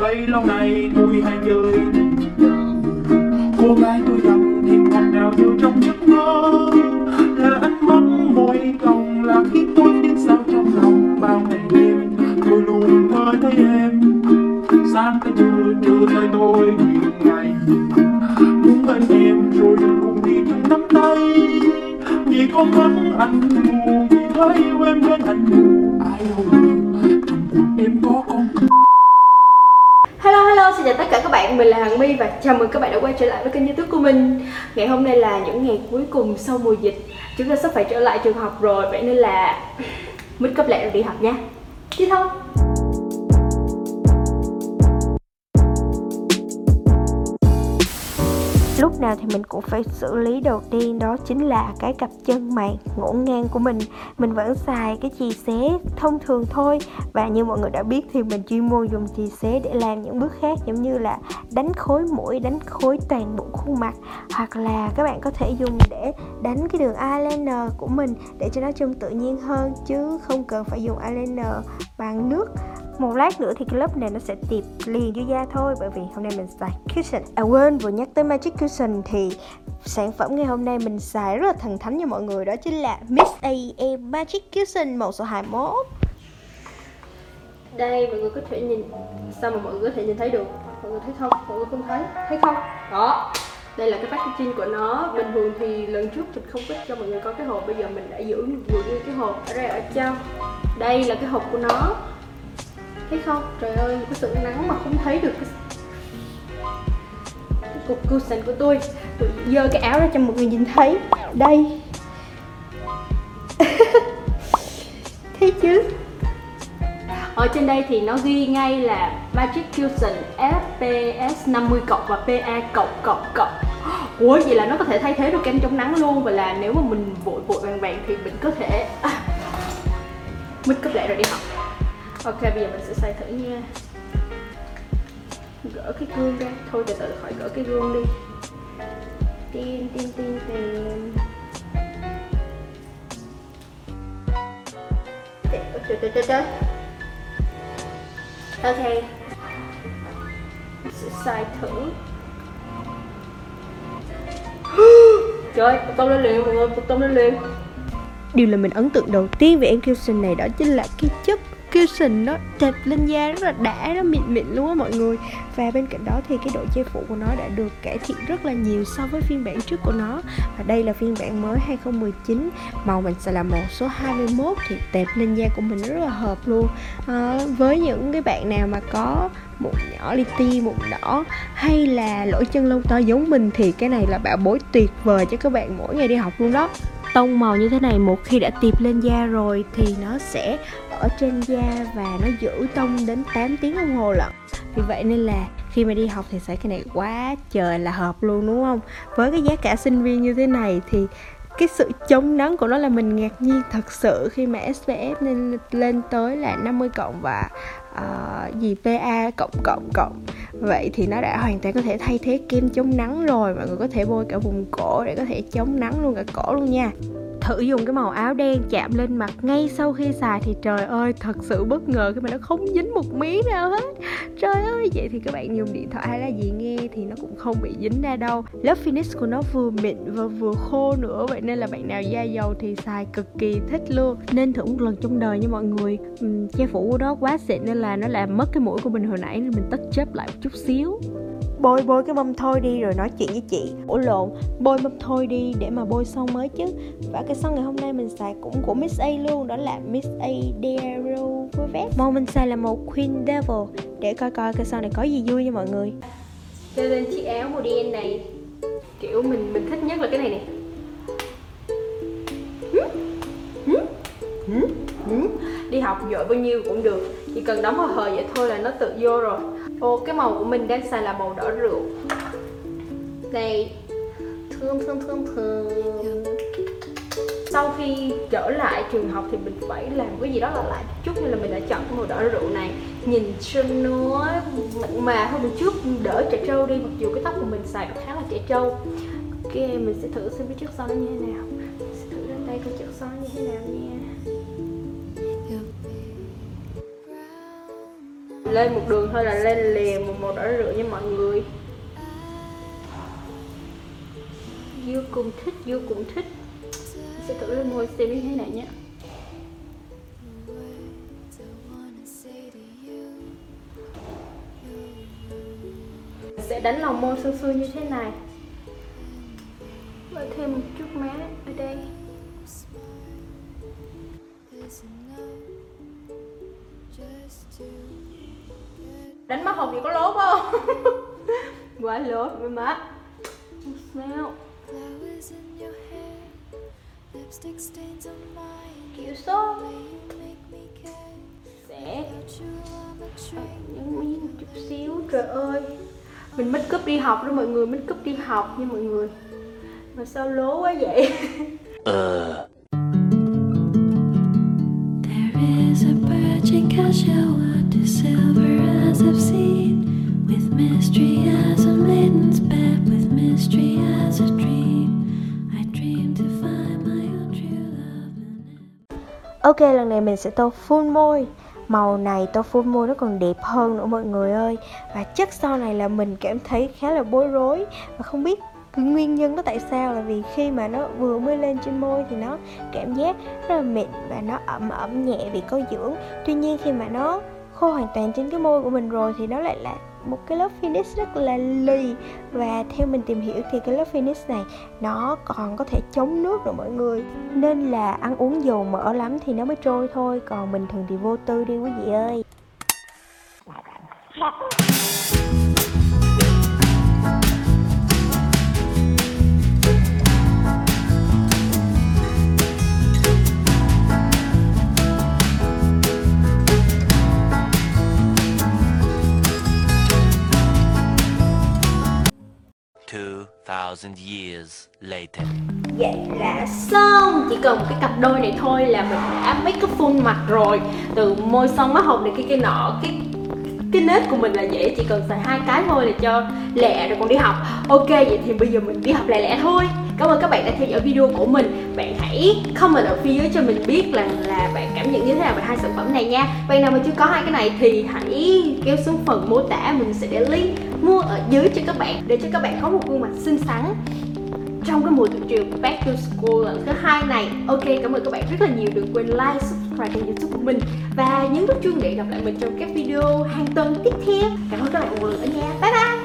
Bấy lâu nay tôi hay chơi tình Cô gái tôi gặp thì ngọt ngào như trong giấc mơ. Là ánh mắt môi cong là khi tôi biết sao trong lòng bao ngày đêm Tôi luôn mơ thấy em. Sáng tới trưa, trưa tới tôi nguyện ngày. Muốn bên em rồi cùng đi chung nắm tay. Vì có mắt anh mù Vì thấy yêu em đến anh. Mù Ai đâu xin chào tất cả các bạn, mình là Hằng My và chào mừng các bạn đã quay trở lại với kênh youtube của mình. Ngày hôm nay là những ngày cuối cùng sau mùa dịch. Chúng ta sắp phải trở lại trường học rồi, vậy nên là Mít cấp lại rồi đi học nha. Đi thôi. Lúc nào thì mình cũng phải xử lý đầu tiên, đó chính là cái cặp chân mày ngổn ngang của mình. Mình vẫn xài cái chì xé thông thường thôi. Và như mọi người đã biết thì mình chuyên môn dùng chì xé để làm những bước khác, giống như là đánh khối mũi, đánh khối toàn bộ khuôn mặt. Hoặc là các bạn có thể dùng để đánh cái đường eyeliner của mình để cho nó trông tự nhiên hơn, chứ không cần phải dùng eyeliner bằng nước một lát nữa thì cái lớp này nó sẽ tiệp liền vô da thôi, bởi vì hôm nay mình xài cushion. À quên, vừa nhắc tới magic cushion thì sản phẩm ngày hôm nay mình xài rất là thần thánh cho mọi người, đó chính là Miss AM Magic Cushion màu số 21 đây, mọi người có thể nhìn, sao mà mọi người có thể nhìn thấy được? Mọi người thấy không? Mọi người không thấy? Thấy không? Đó, đây là cái packaging của nó. Bình thường thì lần trước mình không có cho mọi người có cái hộp, bây giờ mình đã giữ, vừa như cái hộp ở đây ở trong. Đây là cái hộp của nó thấy không? Trời ơi cái sự nắng mà không thấy được cái, cái cục cushion của tôi. Tôi giơ cái áo ra cho mọi người nhìn thấy. Đây. Thấy chứ? Ở trên đây thì nó ghi ngay là Magic Cushion FPS 50 cộng và PA cộng cộng cộng. Ủa vậy là nó có thể thay thế được kem chống nắng luôn. Và là nếu mà mình vội vội vàng vàng thì mình có thể à, Mình cấp lại rồi đi học. Ok bây giờ mình sẽ xài thử nha. Gỡ cái gương ra. Thôi từ từ khỏi gỡ cái gương đi. Tin tin tin tin. Trời trời trời trời Ok. Mình sẽ xài thử. Trời ơi, tôm lên liền mọi người, tông lên liền Điều là mình ấn tượng đầu tiên về Encryption này đó chính là cái chất cushion nó đẹp lên da rất là đã nó mịn mịn luôn á mọi người. Và bên cạnh đó thì cái độ che phủ của nó đã được cải thiện rất là nhiều so với phiên bản trước của nó. Và đây là phiên bản mới 2019 màu mình sẽ là màu số 21 thì đẹp lên da của mình rất là hợp luôn. À, với những cái bạn nào mà có mụn nhỏ li ti mụn đỏ hay là lỗ chân lông to giống mình thì cái này là bảo bối tuyệt vời cho các bạn mỗi ngày đi học luôn đó tông màu như thế này một khi đã tiệp lên da rồi thì nó sẽ ở trên da và nó giữ tông đến 8 tiếng đồng hồ lận. Vì vậy nên là khi mà đi học thì sẽ cái này quá trời là hợp luôn, đúng không? Với cái giá cả sinh viên như thế này thì cái sự chống nắng của nó là mình ngạc nhiên thật sự khi mà SPF lên lên tới là 50 cộng và uh, gì PA cộng cộng cộng. Vậy thì nó đã hoàn toàn có thể thay thế kem chống nắng rồi mọi người có thể bôi cả vùng cổ để có thể chống nắng luôn cả cổ luôn nha thử dùng cái màu áo đen chạm lên mặt ngay sau khi xài thì trời ơi thật sự bất ngờ khi mà nó không dính một miếng nào hết. Trời ơi vậy thì các bạn dùng điện thoại hay là gì nghe thì nó cũng không bị dính ra đâu. Lớp finish của nó vừa mịn và vừa khô nữa vậy nên là bạn nào da dầu thì xài cực kỳ thích luôn. Nên thử một lần trong đời nha mọi người. Uhm, che phủ của nó quá xịn nên là nó làm mất cái mũi của mình. Hồi nãy nên mình tất up lại một chút xíu bôi bôi cái mâm thôi đi rồi nói chuyện với chị. Ủa lộn bôi mâm thôi đi để mà bôi son mới chứ. Và cái son ngày hôm nay mình xài cũng của Miss A luôn đó là Miss A Darrow với vest màu mình xài là màu Queen Devil. Để coi coi cái son này có gì vui nha mọi người. Cho lên chiếc áo màu đen này kiểu mình mình thích nhất là cái này nè. Đi học dội bao nhiêu cũng được chỉ cần đóng vào hờ vậy thôi là nó tự vô rồi ô cái màu của mình đang xài là màu đỏ rượu. Đây thương thương thương thương sau khi trở lại trường học thì mình phải làm cái gì đó là lại chút nên là mình đã chọn cái màu đỏ rượu này. Nhìn trông nó mặn mà hơn một chút đỡ trẻ trâu đi mặc dù cái tóc của mình xài khá là trẻ trâu. Ok mình sẽ thử xem cái chất son nó như thế nào. Mình sẽ thử lên tay coi chất son như thế nào nha lên một đường thôi là lên liền một một đỏ rửa như mọi người. Vô cùng thích, vô cùng thích. Mình sẽ thử lên môi xem như thế nào nhé. Sẽ đánh lòng môi sương sương như thế này. Và thêm một chút má ở đây đánh mắt hồng thì có lố không? Quá lố với má. Không sao kiểu số Way you make me care. sẽ nhấn miếng chút xíu trời ơi. Mình make up đi học đó mọi người make up đi học nha mọi người. Mà sao lố quá vậy Ok, lần này mình sẽ tô full môi. Màu này tô full môi nó còn đẹp hơn nữa mọi người ơi. Và chất sau này là mình cảm thấy khá là bối rối. Và không biết cái nguyên nhân nó tại sao là vì khi mà nó vừa mới lên trên môi thì nó cảm giác rất là mịn và nó ẩm ẩm nhẹ vì có dưỡng. Tuy nhiên khi mà nó khô hoàn toàn trên cái môi của mình rồi thì nó lại là một cái lớp finish rất là lì. Và theo mình tìm hiểu thì cái lớp finish này, nó còn có thể chống nước rồi mọi người. Nên là ăn uống dầu mỡ lắm thì nó mới trôi thôi, còn bình thường thì vô tư đi quý vị ơi. Thousand years later. Vậy là xong. Chỉ cần một cái cặp đôi này thôi là mình đã make up full mặt rồi. Từ môi son mắt hồng này cái cái nọ, Cái cái nết của mình là vậy. Chỉ cần xài hai cái thôi là cho lẹ rồi còn đi học. Ok, vậy thì bây giờ mình đi học lẹ lẹ thôi. Cảm ơn các bạn đã theo dõi video của mình. Bạn hãy comment ở phía dưới cho mình biết là là bạn cảm nhận như thế nào về hai sản phẩm này nha. Bạn nào mà chưa có hai cái này thì hãy kéo xuống phần mô tả. Mình sẽ để link mua ở dưới cho các bạn Để cho các bạn có một gương mặt xinh xắn. Trong cái mùa tuyển trường Back to School lần thứ hai này Ok, cảm ơn các bạn rất là nhiều. Đừng quên like, subscribe kênh youtube của mình. Và nhấn nút chuông để gặp lại mình trong các video hàng tuần tiếp theo. Cảm ơn các bạn một lần nữa nha. Bye bye!